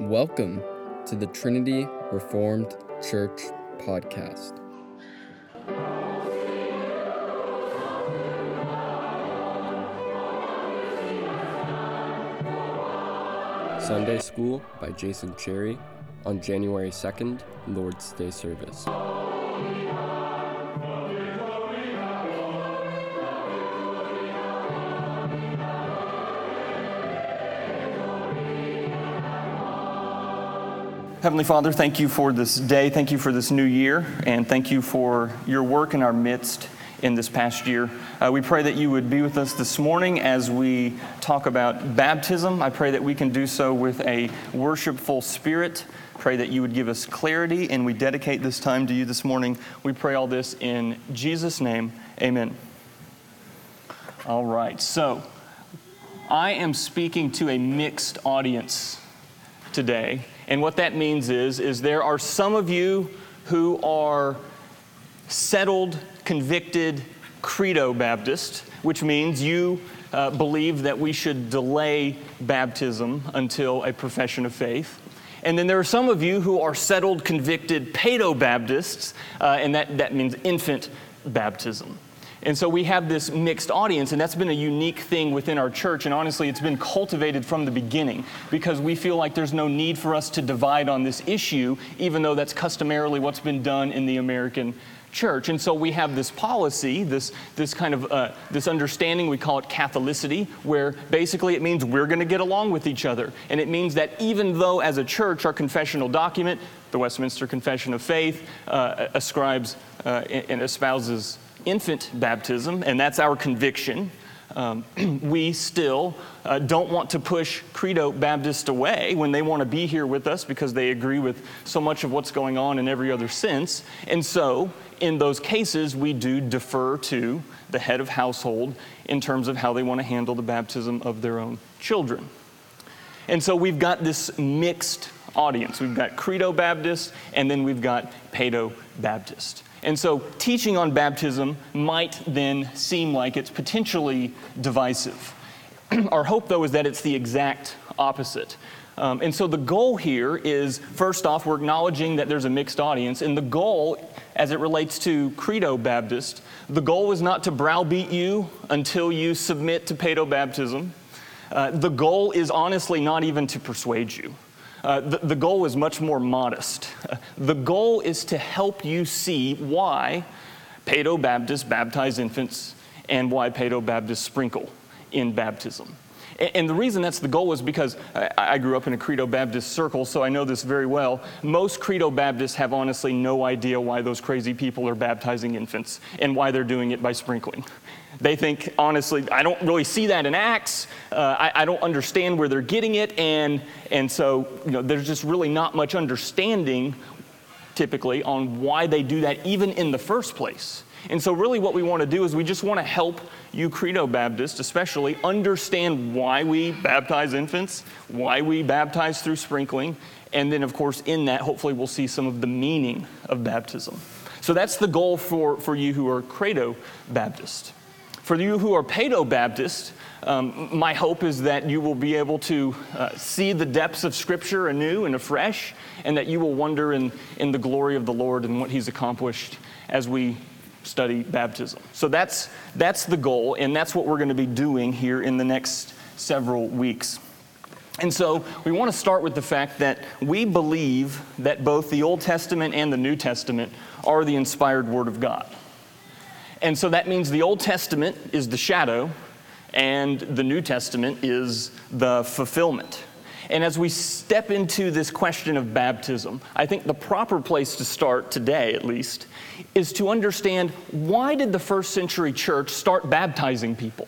Welcome to the Trinity Reformed Church podcast. Sunday School by Jason Cherry on January 2nd, Lord's Day service. Heavenly Father, thank you for this day. Thank you for this new year. And thank you for your work in our midst in this past year. Uh, we pray that you would be with us this morning as we talk about baptism. I pray that we can do so with a worshipful spirit. Pray that you would give us clarity, and we dedicate this time to you this morning. We pray all this in Jesus' name. Amen. All right, so I am speaking to a mixed audience today. And what that means is, is there are some of you who are settled, convicted credo Baptist, which means you uh, believe that we should delay baptism until a profession of faith. And then there are some of you who are settled, convicted Paedo Baptists, uh, and that, that means infant baptism. And so we have this mixed audience, and that's been a unique thing within our church. And honestly, it's been cultivated from the beginning because we feel like there's no need for us to divide on this issue, even though that's customarily what's been done in the American church. And so we have this policy, this, this kind of uh, this understanding, we call it Catholicity, where basically it means we're going to get along with each other. And it means that even though as a church, our confessional document, the Westminster Confession of Faith, uh, ascribes uh, and espouses infant baptism, and that's our conviction. Um, we still uh, don't want to push Credo Baptist away when they want to be here with us because they agree with so much of what's going on in every other sense. And so, in those cases, we do defer to the head of household in terms of how they want to handle the baptism of their own children. And so, we've got this mixed audience. We've got Credo Baptist, and then we've got Paedo Baptist. And so, teaching on baptism might then seem like it's potentially divisive. Our hope, though, is that it's the exact opposite. Um, and so, the goal here is first off, we're acknowledging that there's a mixed audience. And the goal, as it relates to Credo Baptist, the goal is not to browbeat you until you submit to Paedo baptism. Uh, the goal is honestly not even to persuade you. Uh, the, the goal is much more modest. The goal is to help you see why Paedo Baptists baptize infants and why Paedo Baptists sprinkle in baptism. And, the reason that's the goal is because I, I grew up in a Credo Baptist circle, so I know this very well. Most Credo Baptists have honestly no idea why those crazy people are baptizing infants and why they're doing it by sprinkling. They think, honestly, I don't really see that in Acts. Uh, I, I, don't understand where they're getting it. And, and so, you know, there's just really not much understanding typically on why they do that, even in the first place. And so, really, what we want to do is we just want to help you, Credo Baptists, especially, understand why we baptize infants, why we baptize through sprinkling, and then, of course, in that, hopefully, we'll see some of the meaning of baptism. So, that's the goal for, for you who are Credo Baptist. For you who are Paedo Baptist, um, my hope is that you will be able to uh, see the depths of Scripture anew and afresh, and that you will wonder in, in the glory of the Lord and what He's accomplished as we study baptism. So that's, that's the goal, and that's what we're going to be doing here in the next several weeks. And so we want to start with the fact that we believe that both the Old Testament and the New Testament are the inspired Word of God. And so that means the Old Testament is the shadow, and the New Testament is the fulfillment. And as we step into this question of baptism, I think the proper place to start today, at least, is to understand why did the first century church start baptizing people?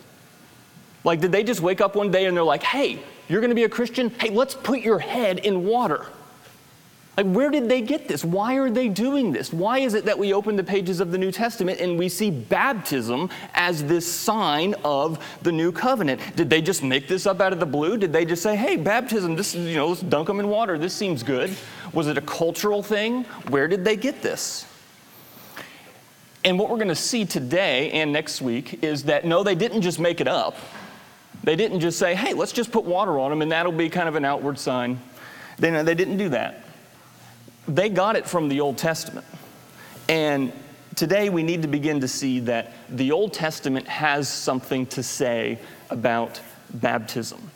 Like, did they just wake up one day and they're like, hey, you're going to be a Christian? Hey, let's put your head in water. Like, where did they get this? Why are they doing this? Why is it that we open the pages of the New Testament and we see baptism as this sign of the new covenant? Did they just make this up out of the blue? Did they just say, hey, baptism, this you know, let's dunk them in water. This seems good. Was it a cultural thing? Where did they get this? And what we're going to see today and next week is that no, they didn't just make it up. They didn't just say, hey, let's just put water on them and that'll be kind of an outward sign They, they didn't do that. They got it from the Old Testament. And today we need to begin to see that the Old Testament has something to say about baptism.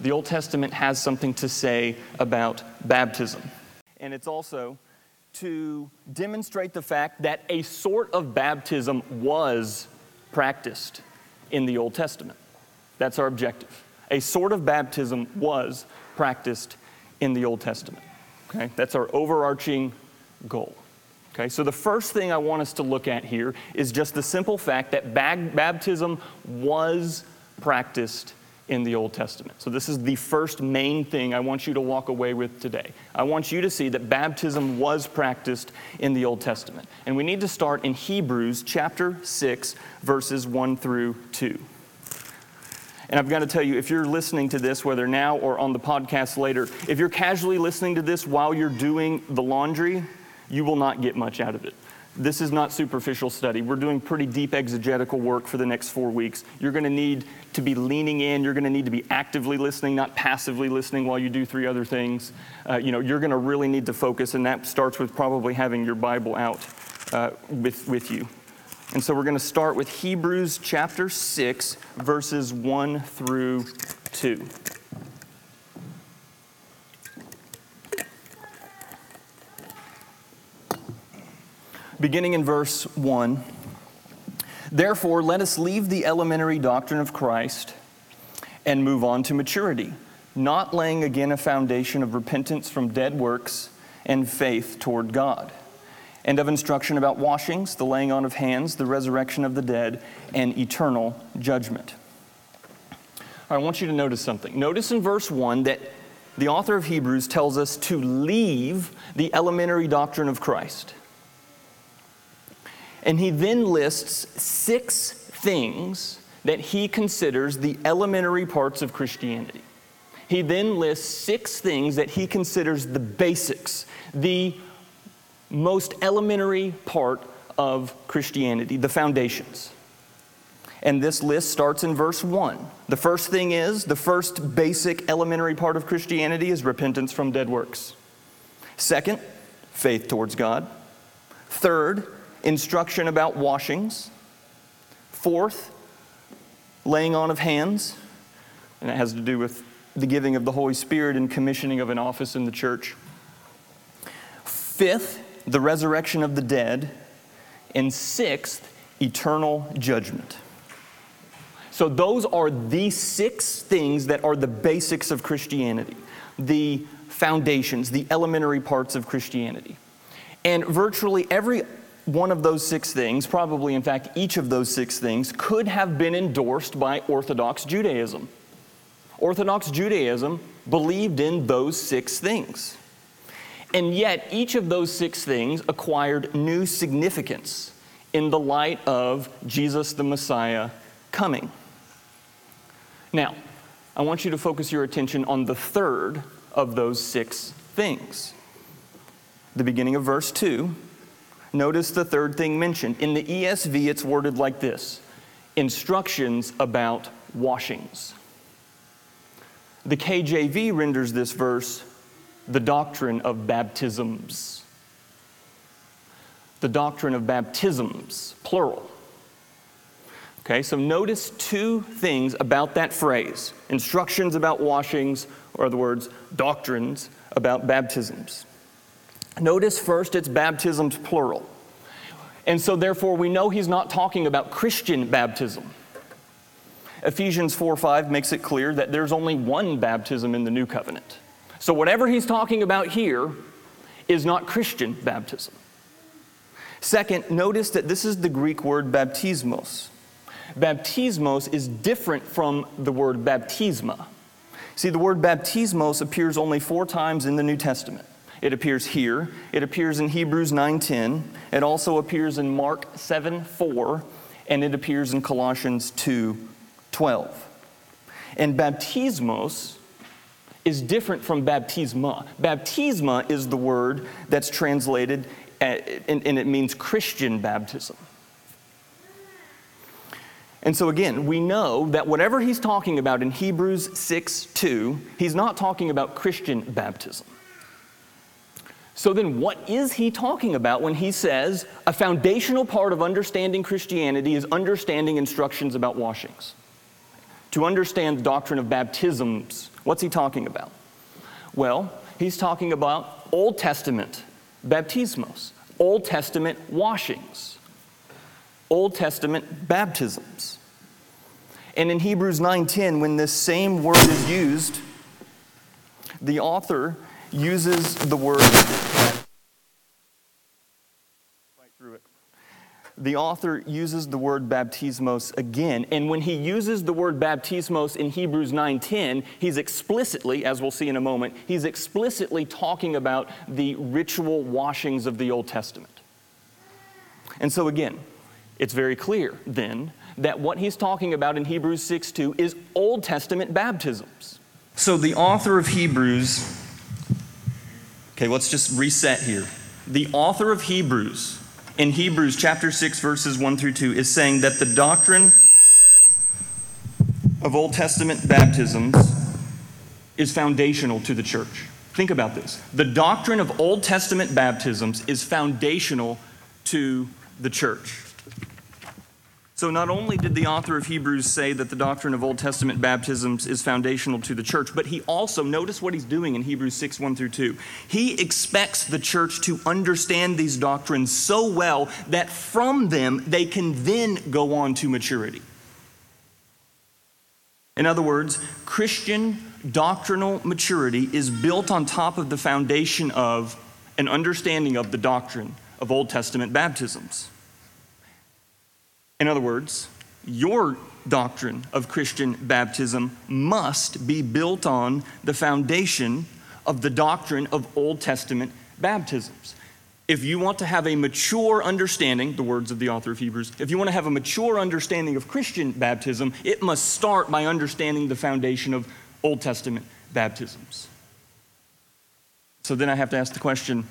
The Old Testament has something to say about baptism. And it's also to demonstrate the fact that a sort of baptism was practiced in the Old Testament. That's our objective. A sort of baptism was practiced in the Old Testament. Okay? That's our overarching goal. Okay, so the first thing I want us to look at here is just the simple fact that baptism was practiced in the Old Testament. So, this is the first main thing I want you to walk away with today. I want you to see that baptism was practiced in the Old Testament. And we need to start in Hebrews chapter 6, verses 1 through 2. And I've got to tell you, if you're listening to this, whether now or on the podcast later, if you're casually listening to this while you're doing the laundry, you will not get much out of it. This is not superficial study. We're doing pretty deep exegetical work for the next four weeks. You're going to need to be leaning in. You're going to need to be actively listening, not passively listening while you do three other things. Uh, you know, you're going to really need to focus, and that starts with probably having your Bible out uh, with, with you. And so we're going to start with Hebrews chapter 6, verses 1 through 2. beginning in verse 1. Therefore, let us leave the elementary doctrine of Christ and move on to maturity, not laying again a foundation of repentance from dead works and faith toward God, and of instruction about washings, the laying on of hands, the resurrection of the dead, and eternal judgment. I want you to notice something. Notice in verse 1 that the author of Hebrews tells us to leave the elementary doctrine of Christ. And he then lists six things that he considers the elementary parts of Christianity. He then lists six things that he considers the basics, the most elementary part of Christianity, the foundations. And this list starts in verse 1. The first thing is, the first basic elementary part of Christianity is repentance from dead works. Second, faith towards God. Third, instruction about washings. Fourth, laying on of hands, and it has to do with the giving of the Holy Spirit and commissioning of an office in the church. Fifth, the resurrection of the dead. And sixth, eternal judgment. So, those are the six things that are the basics of Christianity, the foundations, the elementary parts of Christianity. And virtually every one of those six things, probably in fact each of those six things, could have been endorsed by Orthodox Judaism. Orthodox Judaism believed in those six things. And yet, each of those six things acquired new significance in the light of Jesus the Messiah coming. Now, I want you to focus your attention on the third of those six things. The beginning of verse 2 Notice the third thing mentioned. In the ESV, it's worded like this instructions about washings. The KJV renders this verse the doctrine of baptisms. The doctrine of baptisms, plural. Okay, so notice two things about that phrase instructions about washings, or the words doctrines about baptisms. Notice first it's baptisms plural. And so, therefore, we know he's not talking about Christian baptism. Ephesians 4 5 makes it clear that there's only one baptism in the new covenant. So, whatever he's talking about here is not Christian baptism. Second, notice that this is the Greek word baptismos. Baptismos is different from the word baptisma. See, the word baptismos appears only four times in the New Testament. It appears here. It appears in Hebrews 9:10. It also appears in Mark 7:4, and it appears in Colossians 2:12. And baptismos is different from baptisma. Baptisma is the word that's translated, uh, and it means Christian baptism. And so, again, we know that whatever he's talking about in Hebrews 6 2, he's not talking about Christian baptism. So then, what is he talking about when he says a foundational part of understanding Christianity is understanding instructions about washings? To understand the doctrine of baptisms, what's he talking about? Well, he's talking about Old Testament baptismos, Old Testament washings, Old Testament baptisms. And in Hebrews 9:10 when this same word is used, the author uses the word the author uses the word baptismos again. And when he uses the word baptismos in Hebrews 9:10, he's explicitly, as we'll see in a moment, he's explicitly talking about the ritual washings of the Old Testament. And so again, it's very clear then that what he's talking about in Hebrews 6:2 is Old Testament baptisms. So the author of Hebrews Okay, let's just reset here. The author of Hebrews in Hebrews chapter 6, verses 1 through 2, is saying that the doctrine of Old Testament baptisms is foundational to the church. Think about this. The doctrine of Old Testament baptisms is foundational to the church. So, not only did the author of Hebrews say that the doctrine of Old Testament baptisms is foundational to the church, but he also, notice what he's doing in Hebrews 6 1 through 2. He expects the church to understand these doctrines so well that from them they can then go on to maturity. In other words, Christian doctrinal maturity is built on top of the foundation of an understanding of the doctrine of Old Testament baptisms. In other words, your doctrine of Christian baptism must be built on the foundation of the doctrine of Old Testament baptisms. If you want to have a mature understanding, the words of the author of Hebrews, if you want to have a mature understanding of Christian baptism, it must start by understanding the foundation of Old Testament baptisms. So then I have to ask the question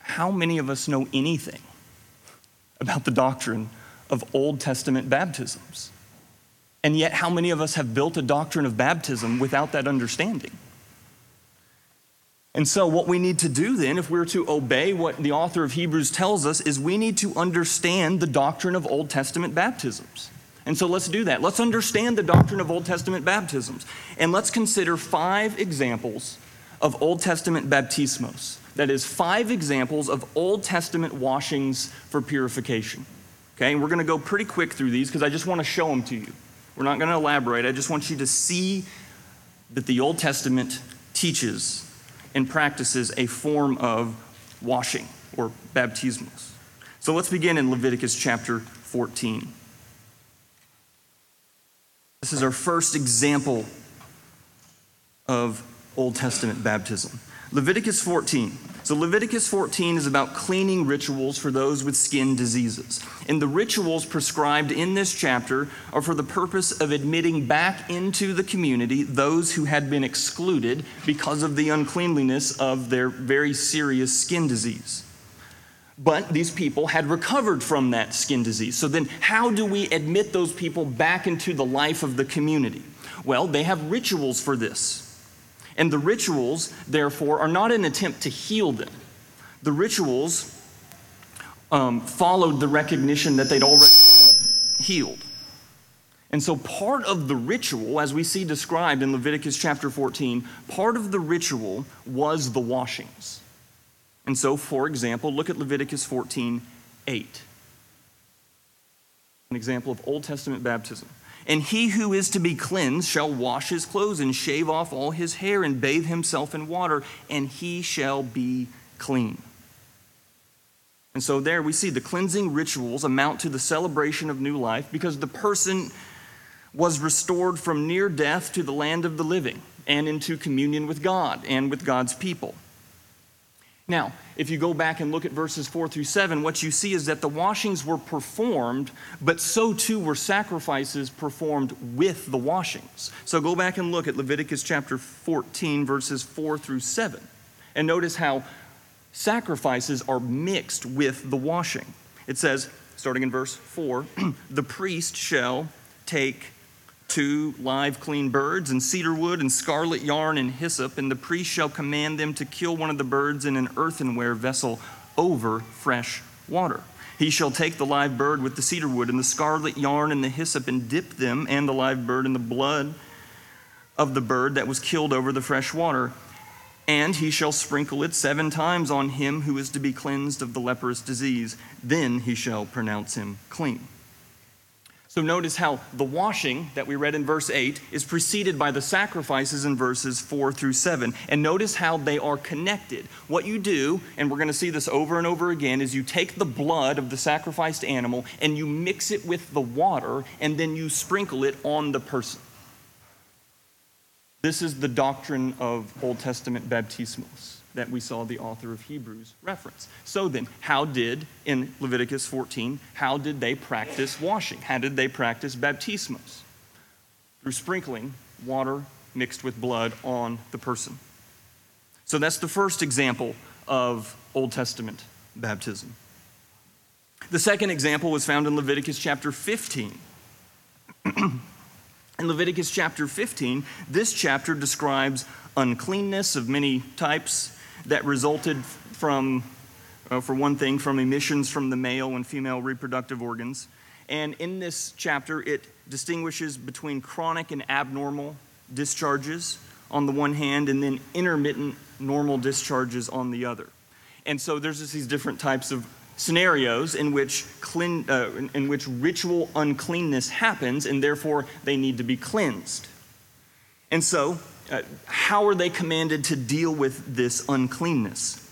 how many of us know anything about the doctrine of Old Testament baptisms. And yet, how many of us have built a doctrine of baptism without that understanding? And so, what we need to do then, if we're to obey what the author of Hebrews tells us, is we need to understand the doctrine of Old Testament baptisms. And so, let's do that. Let's understand the doctrine of Old Testament baptisms. And let's consider five examples of Old Testament baptismos. That is, five examples of Old Testament washings for purification. Okay, and we're going to go pretty quick through these because I just want to show them to you. We're not going to elaborate. I just want you to see that the Old Testament teaches and practices a form of washing or baptismos. So let's begin in Leviticus chapter 14. This is our first example of Old Testament baptism. Leviticus 14. So, Leviticus 14 is about cleaning rituals for those with skin diseases. And the rituals prescribed in this chapter are for the purpose of admitting back into the community those who had been excluded because of the uncleanliness of their very serious skin disease. But these people had recovered from that skin disease. So, then how do we admit those people back into the life of the community? Well, they have rituals for this. And the rituals, therefore, are not an attempt to heal them. The rituals um, followed the recognition that they'd already healed. And so, part of the ritual, as we see described in Leviticus chapter 14, part of the ritual was the washings. And so, for example, look at Leviticus 14 8. An example of Old Testament baptism. And he who is to be cleansed shall wash his clothes and shave off all his hair and bathe himself in water, and he shall be clean. And so there we see the cleansing rituals amount to the celebration of new life because the person was restored from near death to the land of the living and into communion with God and with God's people. Now, if you go back and look at verses 4 through 7, what you see is that the washings were performed, but so too were sacrifices performed with the washings. So go back and look at Leviticus chapter 14, verses 4 through 7, and notice how sacrifices are mixed with the washing. It says, starting in verse 4, the priest shall take two live clean birds, and cedar wood, and scarlet yarn, and hyssop, and the priest shall command them to kill one of the birds in an earthenware vessel over fresh water. He shall take the live bird with the cedar wood, and the scarlet yarn, and the hyssop, and dip them and the live bird in the blood of the bird that was killed over the fresh water. And he shall sprinkle it seven times on him who is to be cleansed of the leprous disease. Then he shall pronounce him clean. So notice how the washing that we read in verse 8 is preceded by the sacrifices in verses 4 through 7. And notice how they are connected. What you do, and we're going to see this over and over again, is you take the blood of the sacrificed animal and you mix it with the water and then you sprinkle it on the person. This is the doctrine of Old Testament baptismos that we saw the author of Hebrews reference. So then, how did, in Leviticus 14, how did they practice washing? How did they practice baptismos? Through sprinkling water mixed with blood on the person. So that's the first example of Old Testament baptism. The second example was found in Leviticus chapter 15. in Leviticus chapter 15, this chapter describes uncleanness of many types that resulted from, uh, for one thing, from emissions from the male and female reproductive organs. And in this chapter, it distinguishes between chronic and abnormal discharges on the one hand, and then intermittent normal discharges on the other. And so there's just these different types of scenarios in which, clean, uh, in, in which ritual uncleanness happens, and therefore they need to be cleansed. And so uh, how are they commanded to deal with this uncleanness?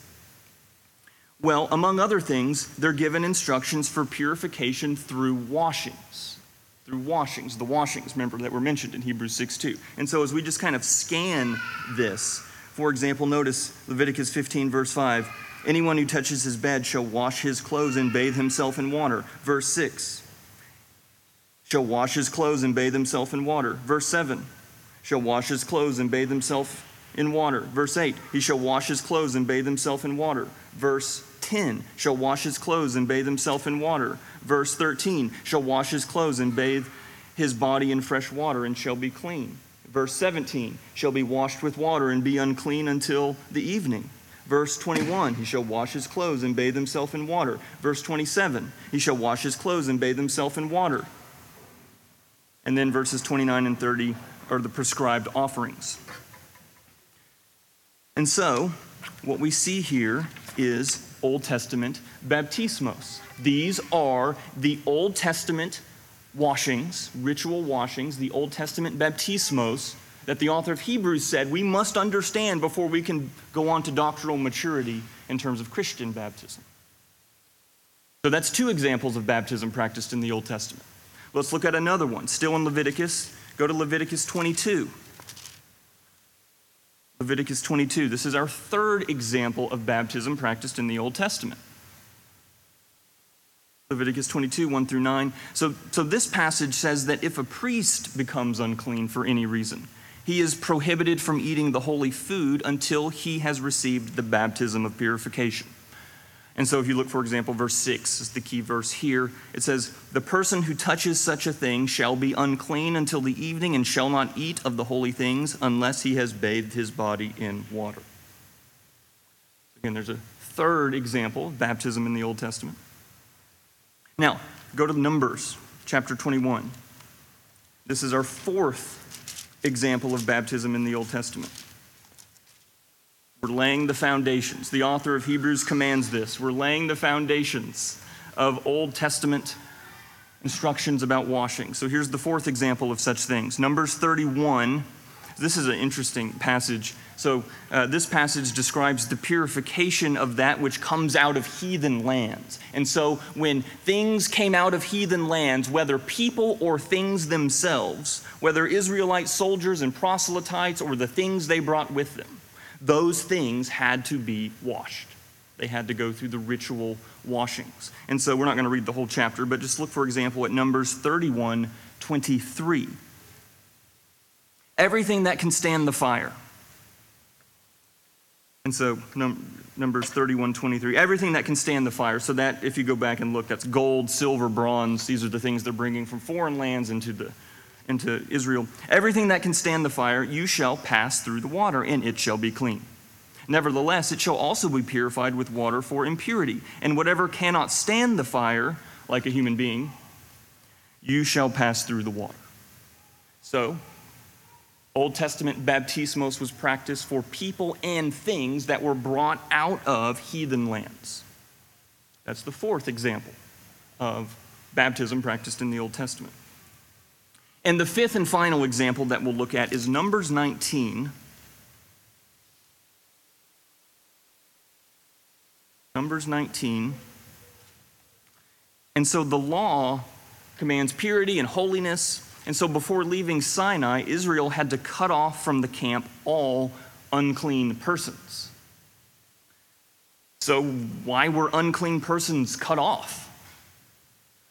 Well, among other things, they're given instructions for purification through washings. Through washings, the washings, remember, that were mentioned in Hebrews 6 2. And so, as we just kind of scan this, for example, notice Leviticus 15, verse 5 Anyone who touches his bed shall wash his clothes and bathe himself in water. Verse 6 shall wash his clothes and bathe himself in water. Verse 7 shall wash his clothes and bathe himself in water. Verse 8, he shall wash his clothes and bathe himself in water. Verse 10, shall wash his clothes and bathe himself in water. Verse 13, shall wash his clothes and bathe his body in fresh water and shall be clean. Verse 17, shall be washed with water and be unclean until the evening. Verse 21, he shall wash his clothes and bathe himself in water. Verse 27, he shall wash his clothes and bathe himself in water. And then verses 29 and 30 are the prescribed offerings. And so, what we see here is Old Testament baptismos. These are the Old Testament washings, ritual washings, the Old Testament baptismos that the author of Hebrews said we must understand before we can go on to doctrinal maturity in terms of Christian baptism. So that's two examples of baptism practiced in the Old Testament. Let's look at another one, still in Leviticus Go to Leviticus 22. Leviticus 22. This is our third example of baptism practiced in the Old Testament. Leviticus 22, 1 through 9. So, so this passage says that if a priest becomes unclean for any reason, he is prohibited from eating the holy food until he has received the baptism of purification. And so, if you look, for example, verse 6 is the key verse here. It says, The person who touches such a thing shall be unclean until the evening and shall not eat of the holy things unless he has bathed his body in water. Again, there's a third example of baptism in the Old Testament. Now, go to Numbers chapter 21. This is our fourth example of baptism in the Old Testament. We're laying the foundations. The author of Hebrews commands this. We're laying the foundations of Old Testament instructions about washing. So here's the fourth example of such things Numbers 31. This is an interesting passage. So, uh, this passage describes the purification of that which comes out of heathen lands. And so, when things came out of heathen lands, whether people or things themselves, whether Israelite soldiers and proselytes or the things they brought with them, those things had to be washed. They had to go through the ritual washings. And so we're not going to read the whole chapter, but just look, for example, at Numbers 31 23. Everything that can stand the fire. And so, num- Numbers 31 23. Everything that can stand the fire. So, that, if you go back and look, that's gold, silver, bronze. These are the things they're bringing from foreign lands into the, into Israel, everything that can stand the fire, you shall pass through the water, and it shall be clean. Nevertheless, it shall also be purified with water for impurity. And whatever cannot stand the fire, like a human being, you shall pass through the water. So, Old Testament baptismos was practiced for people and things that were brought out of heathen lands. That's the fourth example of baptism practiced in the Old Testament. And the fifth and final example that we'll look at is Numbers 19, Numbers 19. And so the law commands purity and holiness. And so before leaving Sinai, Israel had to cut off from the camp all unclean persons. So, why were unclean persons cut off?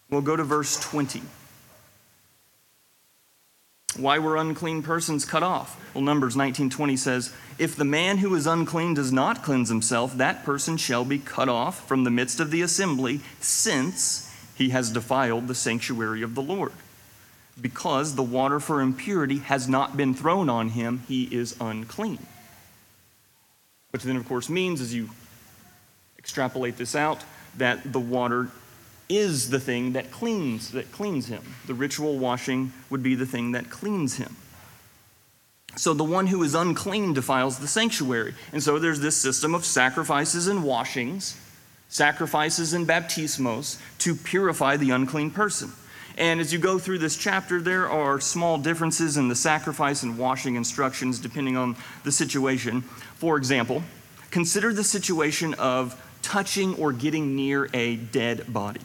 We'll go to verse 20. Why were unclean persons cut off? Well, Numbers 19:20 says, "If the man who is unclean does not cleanse himself, that person shall be cut off from the midst of the assembly, since he has defiled the sanctuary of the Lord. Because the water for impurity has not been thrown on him, he is unclean." Which then of course means as you extrapolate this out that the water is the thing that cleans that cleans him. The ritual washing would be the thing that cleans him. So the one who is unclean defiles the sanctuary. And so there's this system of sacrifices and washings, sacrifices and baptismos to purify the unclean person. And as you go through this chapter, there are small differences in the sacrifice and washing instructions depending on the situation. For example, consider the situation of touching or getting near a dead body.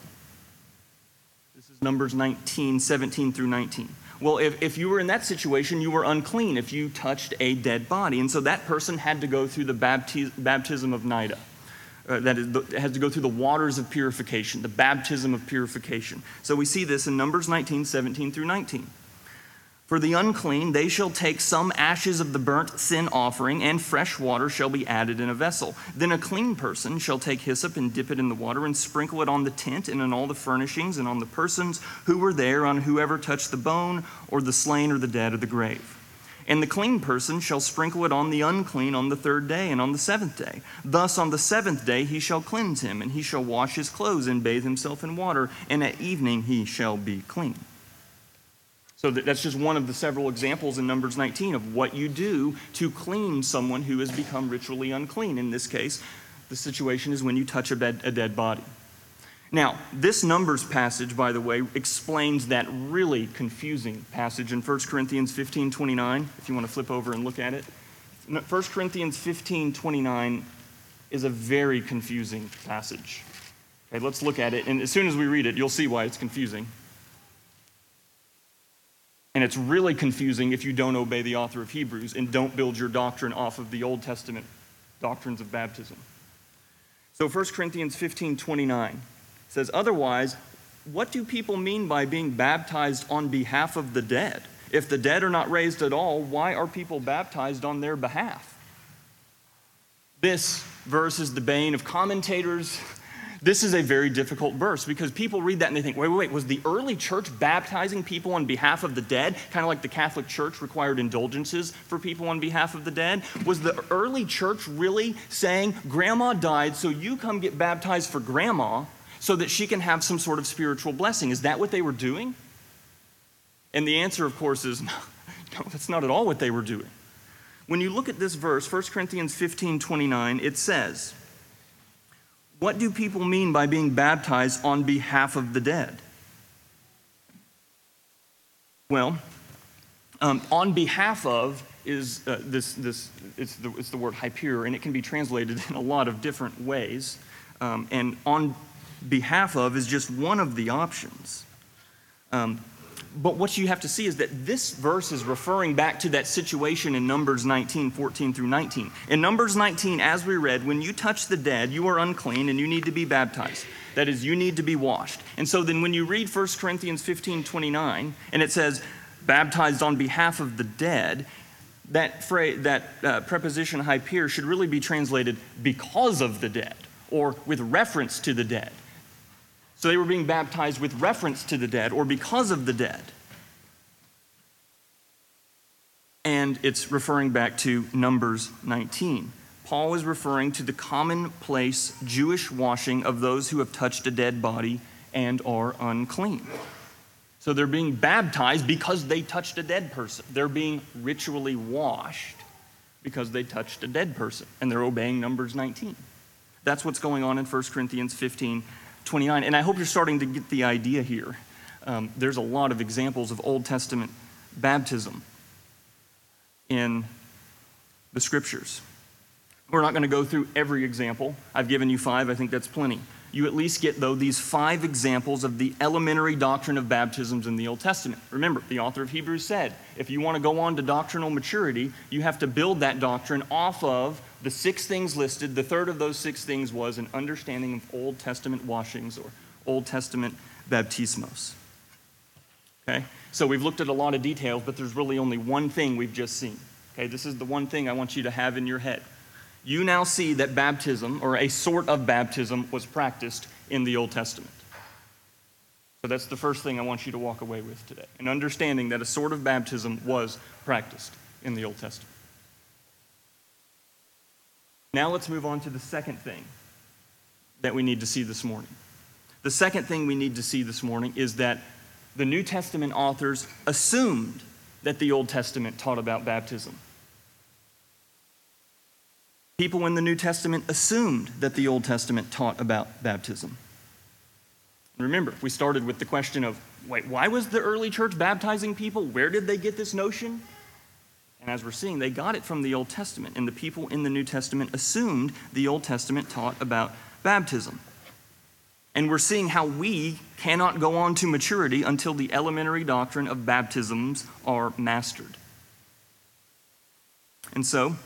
Numbers 19, 17 through 19. Well, if, if you were in that situation, you were unclean if you touched a dead body. And so that person had to go through the baptiz- baptism of Niddah. Uh, that is, the, has to go through the waters of purification, the baptism of purification. So we see this in Numbers 19, 17 through 19. For the unclean, they shall take some ashes of the burnt sin offering, and fresh water shall be added in a vessel. Then a clean person shall take hyssop and dip it in the water, and sprinkle it on the tent and on all the furnishings, and on the persons who were there, on whoever touched the bone, or the slain, or the dead, or the grave. And the clean person shall sprinkle it on the unclean on the third day and on the seventh day. Thus on the seventh day he shall cleanse him, and he shall wash his clothes and bathe himself in water, and at evening he shall be clean. So that's just one of the several examples in Numbers 19 of what you do to clean someone who has become ritually unclean. In this case, the situation is when you touch a, bed, a dead body. Now, this Numbers passage, by the way, explains that really confusing passage in 1 Corinthians 15 29. If you want to flip over and look at it. 1 Corinthians 15 29 is a very confusing passage. Okay, let's look at it. And as soon as we read it, you'll see why it's confusing. And it's really confusing if you don't obey the author of Hebrews and don't build your doctrine off of the Old Testament doctrines of baptism. So 1 Corinthians 15 29 says, Otherwise, what do people mean by being baptized on behalf of the dead? If the dead are not raised at all, why are people baptized on their behalf? This verse is the bane of commentators, this is a very difficult verse because people read that and they think, wait, wait, wait, was the early church baptizing people on behalf of the dead? Kind of like the Catholic Church required indulgences for people on behalf of the dead? Was the early church really saying, Grandma died, so you come get baptized for Grandma so that she can have some sort of spiritual blessing? Is that what they were doing? And the answer, of course, is no, no that's not at all what they were doing. When you look at this verse, 1 Corinthians 15 29, it says, what do people mean by being baptized on behalf of the dead? Well, um, on behalf of is uh, this, this it's, the, it's the word hyper, and it can be translated in a lot of different ways. Um, and on behalf of is just one of the options. Um, but what you have to see is that this verse is referring back to that situation in Numbers 19, 14 through 19. In Numbers 19, as we read, when you touch the dead, you are unclean and you need to be baptized. That is, you need to be washed. And so then when you read 1 Corinthians 15, 29, and it says, baptized on behalf of the dead, that, phrase, that uh, preposition hyper should really be translated because of the dead or with reference to the dead. So they were being baptized with reference to the dead or because of the dead. and it's referring back to Numbers 19. Paul is referring to the commonplace Jewish washing of those who have touched a dead body and are unclean. So they're being baptized because they touched a dead person. They're being ritually washed because they touched a dead person, and they're obeying Numbers 19. That's what's going on in 1 Corinthians 15 29. And I hope you're starting to get the idea here. Um, there's a lot of examples of Old Testament baptism in the scriptures. We're not going to go through every example. I've given you five, I think that's plenty. You at least get, though, these five examples of the elementary doctrine of baptisms in the Old Testament. Remember, the author of Hebrews said if you want to go on to doctrinal maturity, you have to build that doctrine off of the six things listed. The third of those six things was an understanding of Old Testament washings or Old Testament baptismos. Okay? So we've looked at a lot of details, but there's really only one thing we've just seen. Okay, this is the one thing I want you to have in your head. You now see that baptism, or a sort of baptism, was practiced in the Old Testament. So that's the first thing I want you to walk away with today an understanding that a sort of baptism was practiced in the Old Testament. Now let's move on to the second thing that we need to see this morning. The second thing we need to see this morning is that the New Testament authors assumed that the Old Testament taught about baptism. People in the New Testament assumed that the Old Testament taught about baptism. Remember, we started with the question of wait, why was the early church baptizing people? Where did they get this notion? And as we're seeing, they got it from the Old Testament, and the people in the New Testament assumed the Old Testament taught about baptism. And we're seeing how we cannot go on to maturity until the elementary doctrine of baptisms are mastered. And so,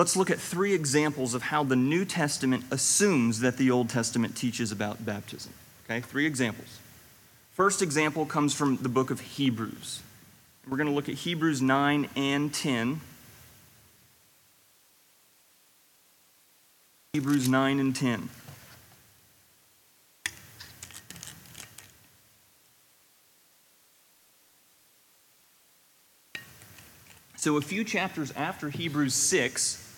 let's look at three examples of how the New Testament assumes that the Old Testament teaches about baptism. Okay, three examples. First example comes from the book of Hebrews. We're going to look at Hebrews 9 and 10. Hebrews 9 and 10. So, a few chapters after Hebrews 6,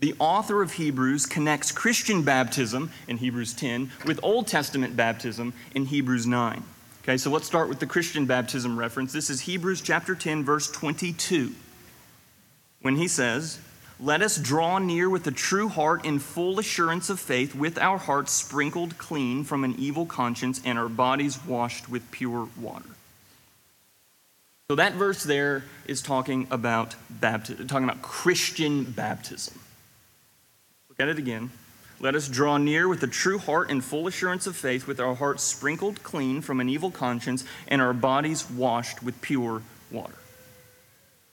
the author of Hebrews connects Christian baptism in Hebrews 10 with Old Testament baptism in Hebrews 9. Okay, so let's start with the Christian baptism reference. This is Hebrews chapter 10, verse 22, when he says, Let us draw near with a true heart in full assurance of faith, with our hearts sprinkled clean from an evil conscience and our bodies washed with pure water. So that verse there is talking about baptism, talking about Christian baptism. At it again. Let us draw near with a true heart and full assurance of faith, with our hearts sprinkled clean from an evil conscience and our bodies washed with pure water.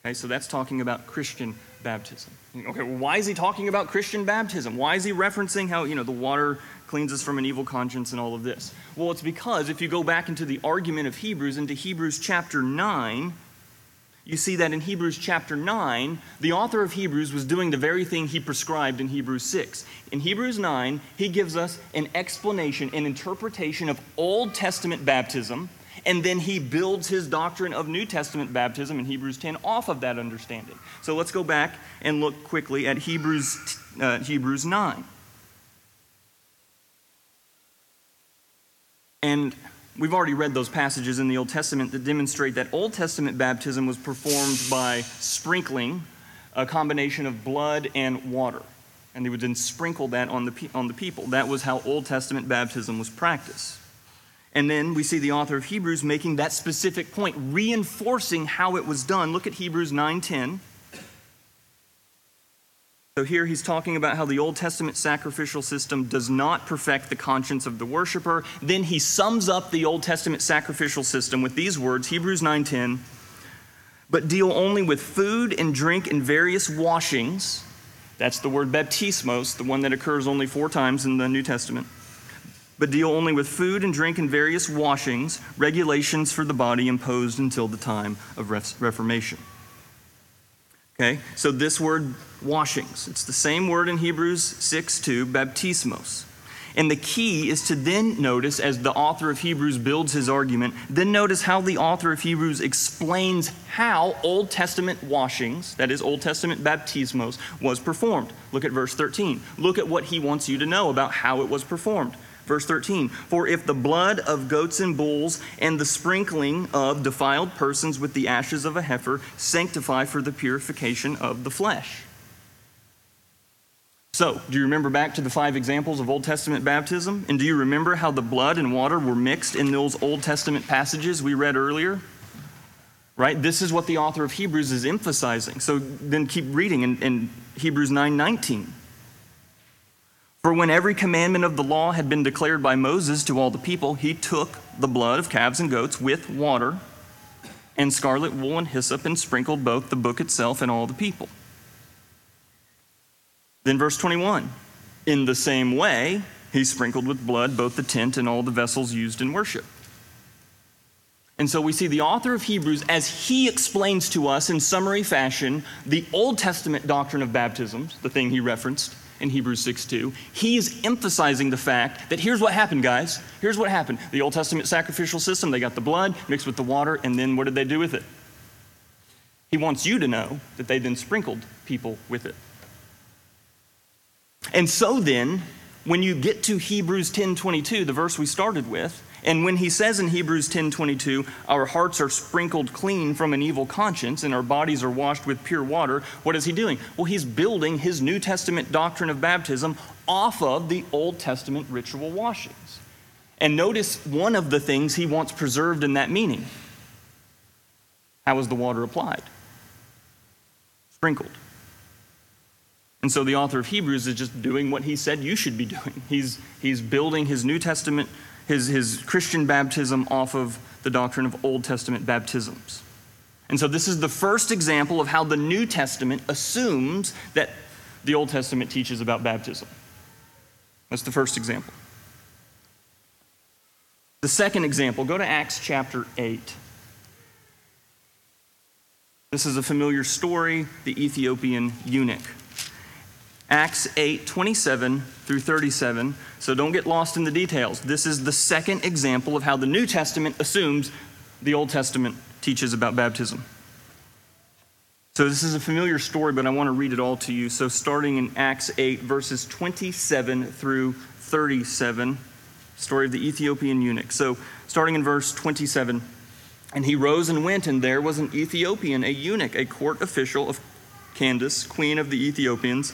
Okay, so that's talking about Christian baptism. Okay, well, why is he talking about Christian baptism? Why is he referencing how, you know, the water cleans us from an evil conscience and all of this? Well, it's because if you go back into the argument of Hebrews, into Hebrews chapter 9, you see that in Hebrews chapter 9, the author of Hebrews was doing the very thing he prescribed in Hebrews 6. In Hebrews 9, he gives us an explanation, an interpretation of Old Testament baptism, and then he builds his doctrine of New Testament baptism in Hebrews 10 off of that understanding. So let's go back and look quickly at Hebrews, uh, Hebrews 9. And we've already read those passages in the Old Testament that demonstrate that Old Testament baptism was performed by sprinkling a combination of blood and water. And they would then sprinkle that on the, on the people. That was how Old Testament baptism was practiced. And then we see the author of Hebrews making that specific point, reinforcing how it was done. Look at Hebrews 9:10. So here he's talking about how the Old Testament sacrificial system does not perfect the conscience of the worshiper. Then he sums up the Old Testament sacrificial system with these words, Hebrews 9:10, but deal only with food and drink and various washings. That's the word baptismos, the one that occurs only 4 times in the New Testament. But deal only with food and drink and various washings, regulations for the body imposed until the time of Reformation. Okay, so this word washings, it's the same word in Hebrews 6 2, baptismos. And the key is to then notice, as the author of Hebrews builds his argument, then notice how the author of Hebrews explains how Old Testament washings, that is, Old Testament baptismos, was performed. Look at verse 13. Look at what he wants you to know about how it was performed. Verse 13, for if the blood of goats and bulls and the sprinkling of defiled persons with the ashes of a heifer sanctify for the purification of the flesh. So, do you remember back to the five examples of Old Testament baptism? And do you remember how the blood and water were mixed in those Old Testament passages we read earlier? Right? This is what the author of Hebrews is emphasizing. So then keep reading in, in Hebrews 9 19. For when every commandment of the law had been declared by Moses to all the people, he took the blood of calves and goats with water and scarlet wool and hyssop and sprinkled both the book itself and all the people. Then, verse 21 In the same way, he sprinkled with blood both the tent and all the vessels used in worship. And so we see the author of Hebrews as he explains to us in summary fashion the Old Testament doctrine of baptisms, the thing he referenced in Hebrews 6 2. He is emphasizing the fact that here's what happened, guys. Here's what happened. The Old Testament sacrificial system, they got the blood mixed with the water, and then what did they do with it? He wants you to know that they then sprinkled people with it. And so then, when you get to Hebrews 10:22, the verse we started with, and when he says in Hebrews 10:22, our hearts are sprinkled clean from an evil conscience and our bodies are washed with pure water, what is he doing? Well, he's building his New Testament doctrine of baptism off of the Old Testament ritual washings. And notice one of the things he wants preserved in that meaning. How is the water applied? Sprinkled. And so the author of Hebrews is just doing what he said you should be doing. He's, he's building his New Testament his, his Christian baptism off of the doctrine of Old Testament baptisms. And so this is the first example of how the New Testament assumes that the Old Testament teaches about baptism. That's the first example. The second example, go to Acts chapter 8. This is a familiar story the Ethiopian eunuch. Acts 8 27 through 37. So don't get lost in the details. This is the second example of how the New Testament assumes the Old Testament teaches about baptism. So this is a familiar story, but I want to read it all to you. So starting in Acts 8, verses 27 through 37, story of the Ethiopian eunuch. So starting in verse 27, and he rose and went, and there was an Ethiopian, a eunuch, a court official of Candace, queen of the Ethiopians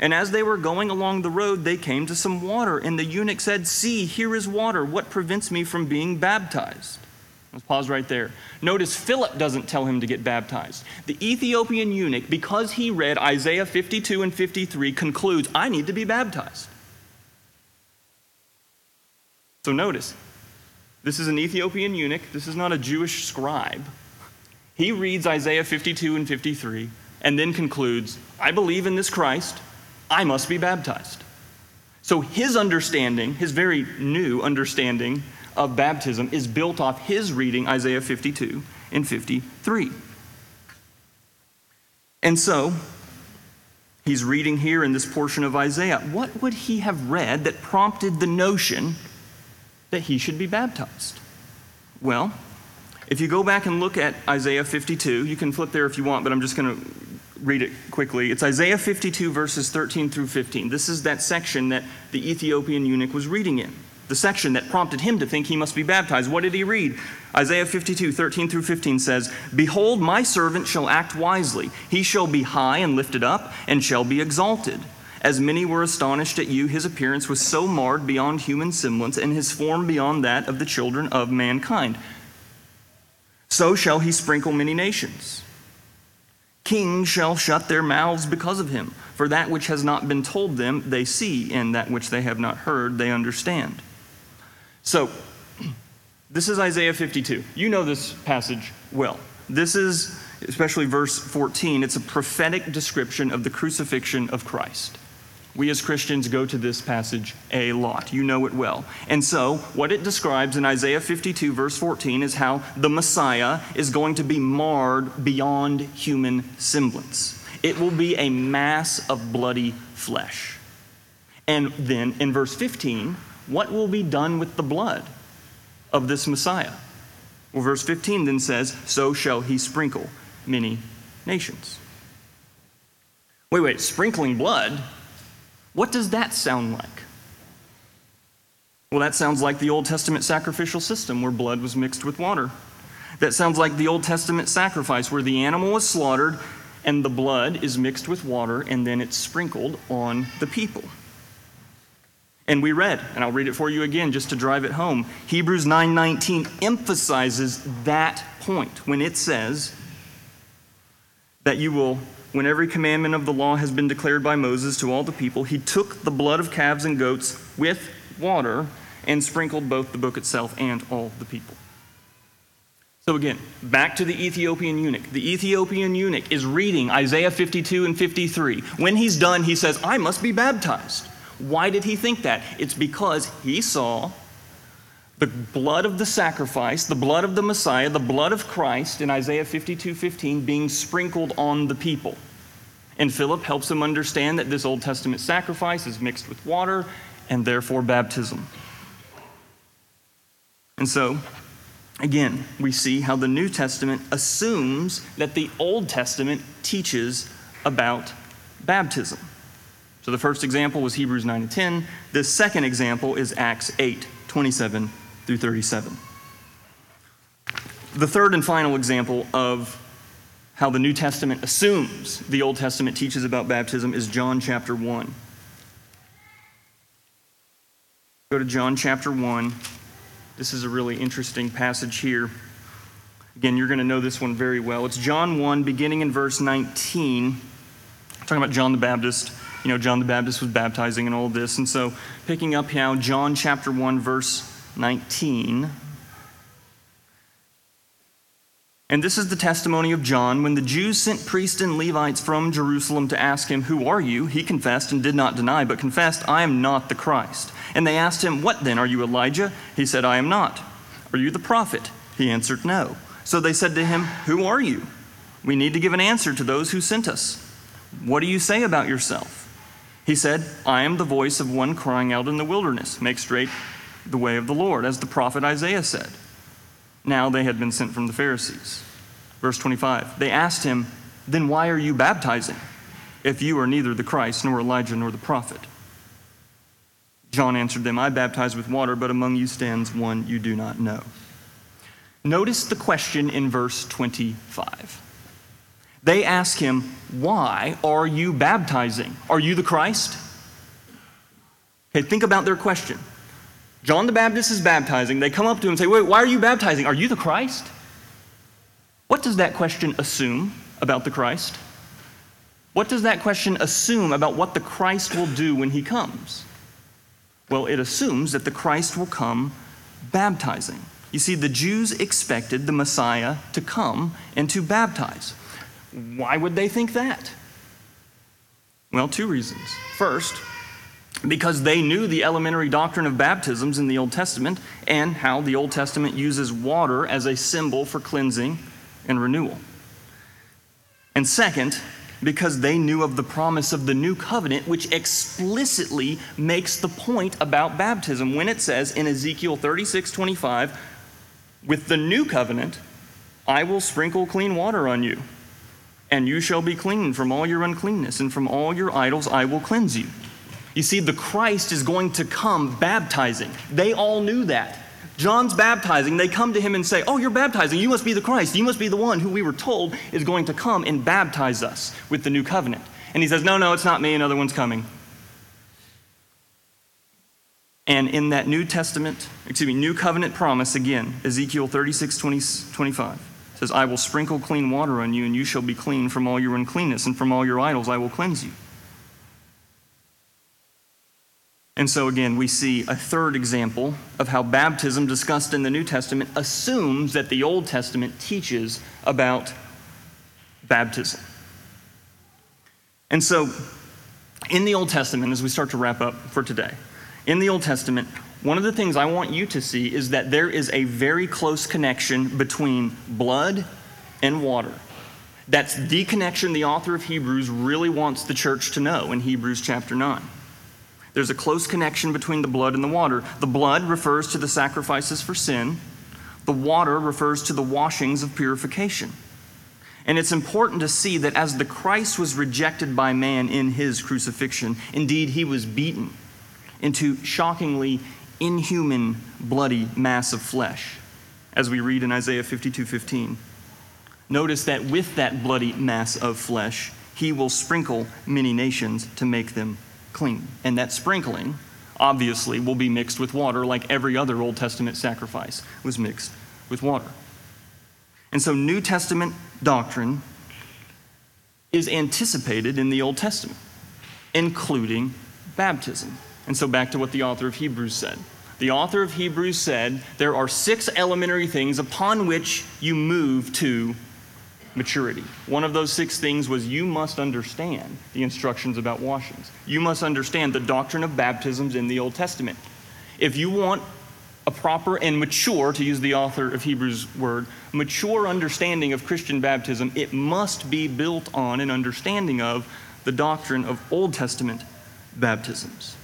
And as they were going along the road, they came to some water. And the eunuch said, See, here is water. What prevents me from being baptized? Let's pause right there. Notice Philip doesn't tell him to get baptized. The Ethiopian eunuch, because he read Isaiah 52 and 53, concludes, I need to be baptized. So notice, this is an Ethiopian eunuch. This is not a Jewish scribe. He reads Isaiah 52 and 53 and then concludes, I believe in this Christ. I must be baptized. So his understanding, his very new understanding of baptism, is built off his reading Isaiah 52 and 53. And so, he's reading here in this portion of Isaiah. What would he have read that prompted the notion that he should be baptized? Well, if you go back and look at Isaiah 52, you can flip there if you want, but I'm just going to read it quickly. It's Isaiah 52, verses 13 through 15. This is that section that the Ethiopian eunuch was reading in. the section that prompted him to think he must be baptized. What did he read? Isaiah 52, 13 through 15 says, Behold, my servant shall act wisely. He shall be high and lifted up, and shall be exalted. As many were astonished at you, his appearance was so marred beyond human semblance, and his form beyond that of the children of mankind. So shall he sprinkle many nations. Kings shall shut their mouths because of him, for that which has not been told them they see, and that which they have not heard they understand. So, this is Isaiah 52. You know this passage well. This is, especially verse 14, it's a prophetic description of the crucifixion of Christ. We as Christians go to this passage a lot. You know it well. And so, what it describes in Isaiah 52, verse 14, is how the Messiah is going to be marred beyond human semblance. It will be a mass of bloody flesh. And then in verse 15, what will be done with the blood of this Messiah? Well, verse 15 then says, So shall he sprinkle many nations. Wait, wait, sprinkling blood? What does that sound like? Well, that sounds like the Old Testament sacrificial system where blood was mixed with water. That sounds like the Old Testament sacrifice where the animal was slaughtered and the blood is mixed with water and then it's sprinkled on the people. And we read, and I'll read it for you again just to drive it home. Hebrews 9:19 emphasizes that point when it says that you will when every commandment of the law has been declared by Moses to all the people, he took the blood of calves and goats with water and sprinkled both the book itself and all the people. So again, back to the Ethiopian eunuch. The Ethiopian eunuch is reading Isaiah 52 and 53. When he's done, he says, I must be baptized. Why did he think that? It's because he saw the blood of the sacrifice, the blood of the Messiah, the blood of Christ in Isaiah 52 15 being sprinkled on the people. And Philip helps him understand that this Old Testament sacrifice is mixed with water and therefore baptism. And so, again, we see how the New Testament assumes that the Old Testament teaches about baptism. So the first example was Hebrews 9 and 10. The second example is Acts 8 27 through 37. The third and final example of how the New Testament assumes the Old Testament teaches about baptism is John chapter 1. Go to John chapter 1. This is a really interesting passage here. Again, you're going to know this one very well. It's John 1, beginning in verse 19. talking about John the Baptist you know, John the Baptist was baptizing and all this. And so, picking up now, John chapter 1, verse 19. And this is the testimony of John. When the Jews sent priests and Levites from Jerusalem to ask him, Who are you? He confessed and did not deny, but confessed, I am not the Christ. And they asked him, What then? Are you Elijah? He said, I am not. Are you the prophet? He answered, No. So they said to him, Who are you? We need to give an answer to those who sent us. What do you say about yourself? He said, I am the voice of one crying out in the wilderness, make straight the way of the Lord, as the prophet Isaiah said. Now they had been sent from the Pharisees. Verse 25 They asked him, Then why are you baptizing, if you are neither the Christ, nor Elijah, nor the prophet? John answered them, I baptize with water, but among you stands one you do not know. Notice the question in verse 25. They ask him, Why are you baptizing? Are you the Christ? Okay, think about their question. John the Baptist is baptizing. They come up to him and say, Wait, why are you baptizing? Are you the Christ? What does that question assume about the Christ? What does that question assume about what the Christ will do when he comes? Well, it assumes that the Christ will come baptizing. You see, the Jews expected the Messiah to come and to baptize. Why would they think that? Well, two reasons. First, because they knew the elementary doctrine of baptisms in the Old Testament and how the Old Testament uses water as a symbol for cleansing and renewal. And second, because they knew of the promise of the new covenant, which explicitly makes the point about baptism when it says in Ezekiel 36 25, with the new covenant, I will sprinkle clean water on you and you shall be clean from all your uncleanness, and from all your idols I will cleanse you. You see, the Christ is going to come baptizing. They all knew that. John's baptizing. They come to him and say, Oh, you're baptizing. You must be the Christ. You must be the one who we were told is going to come and baptize us with the new covenant. And he says, No, no, it's not me. Another one's coming. And in that New Testament, excuse me, New Covenant promise, again, Ezekiel 36, 20, 25 says, I will sprinkle clean water on you, and you shall be clean from all your uncleanness, and from all your idols I will cleanse you. And so, again, we see a third example of how baptism discussed in the New Testament assumes that the Old Testament teaches about baptism. And so, in the Old Testament, as we start to wrap up for today, in the Old Testament, one of the things I want you to see is that there is a very close connection between blood and water. That's the connection the author of Hebrews really wants the church to know in Hebrews chapter 9. There's a close connection between the blood and the water. The blood refers to the sacrifices for sin, the water refers to the washings of purification. And it's important to see that as the Christ was rejected by man in his crucifixion, indeed, he was beaten into shockingly inhuman, bloody mass of flesh, as we read in Isaiah 52 15. Notice that with that bloody mass of flesh, he will sprinkle many nations to make them clean. And that sprinkling, obviously, will be mixed with water, like every other Old Testament sacrifice was mixed with water. And so, New Testament doctrine is anticipated in the Old Testament, including baptism. And so, back to what the author of Hebrews said. The author of Hebrews said there are six elementary things upon which you move to maturity. One of those six things was you must understand the instructions about washings. You must understand the doctrine of baptisms in the Old Testament. If you want a proper and mature, to use the author of Hebrews' word, mature understanding of Christian baptism, it must be built on an understanding of the doctrine of Old Testament baptisms.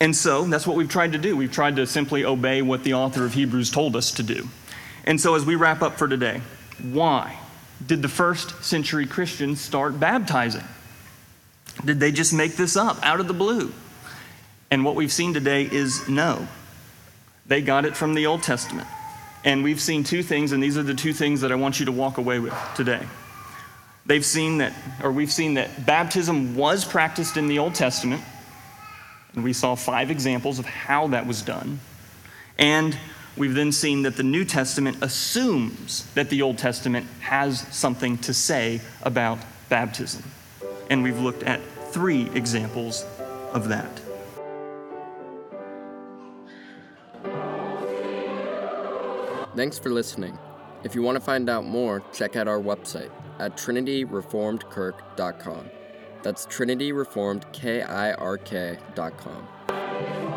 And so that's what we've tried to do. We've tried to simply obey what the author of Hebrews told us to do. And so as we wrap up for today, why did the first century Christians start baptizing? Did they just make this up out of the blue? And what we've seen today is no. They got it from the Old Testament. And we've seen two things, and these are the two things that I want you to walk away with today. They've seen that, or we've seen that baptism was practiced in the Old Testament and we saw five examples of how that was done. And we've then seen that the New Testament assumes that the Old Testament has something to say about baptism. And we've looked at three examples of that. Thanks for listening. If you want to find out more, check out our website at trinityreformedkirk.com. That's trinityreformedkirk.com.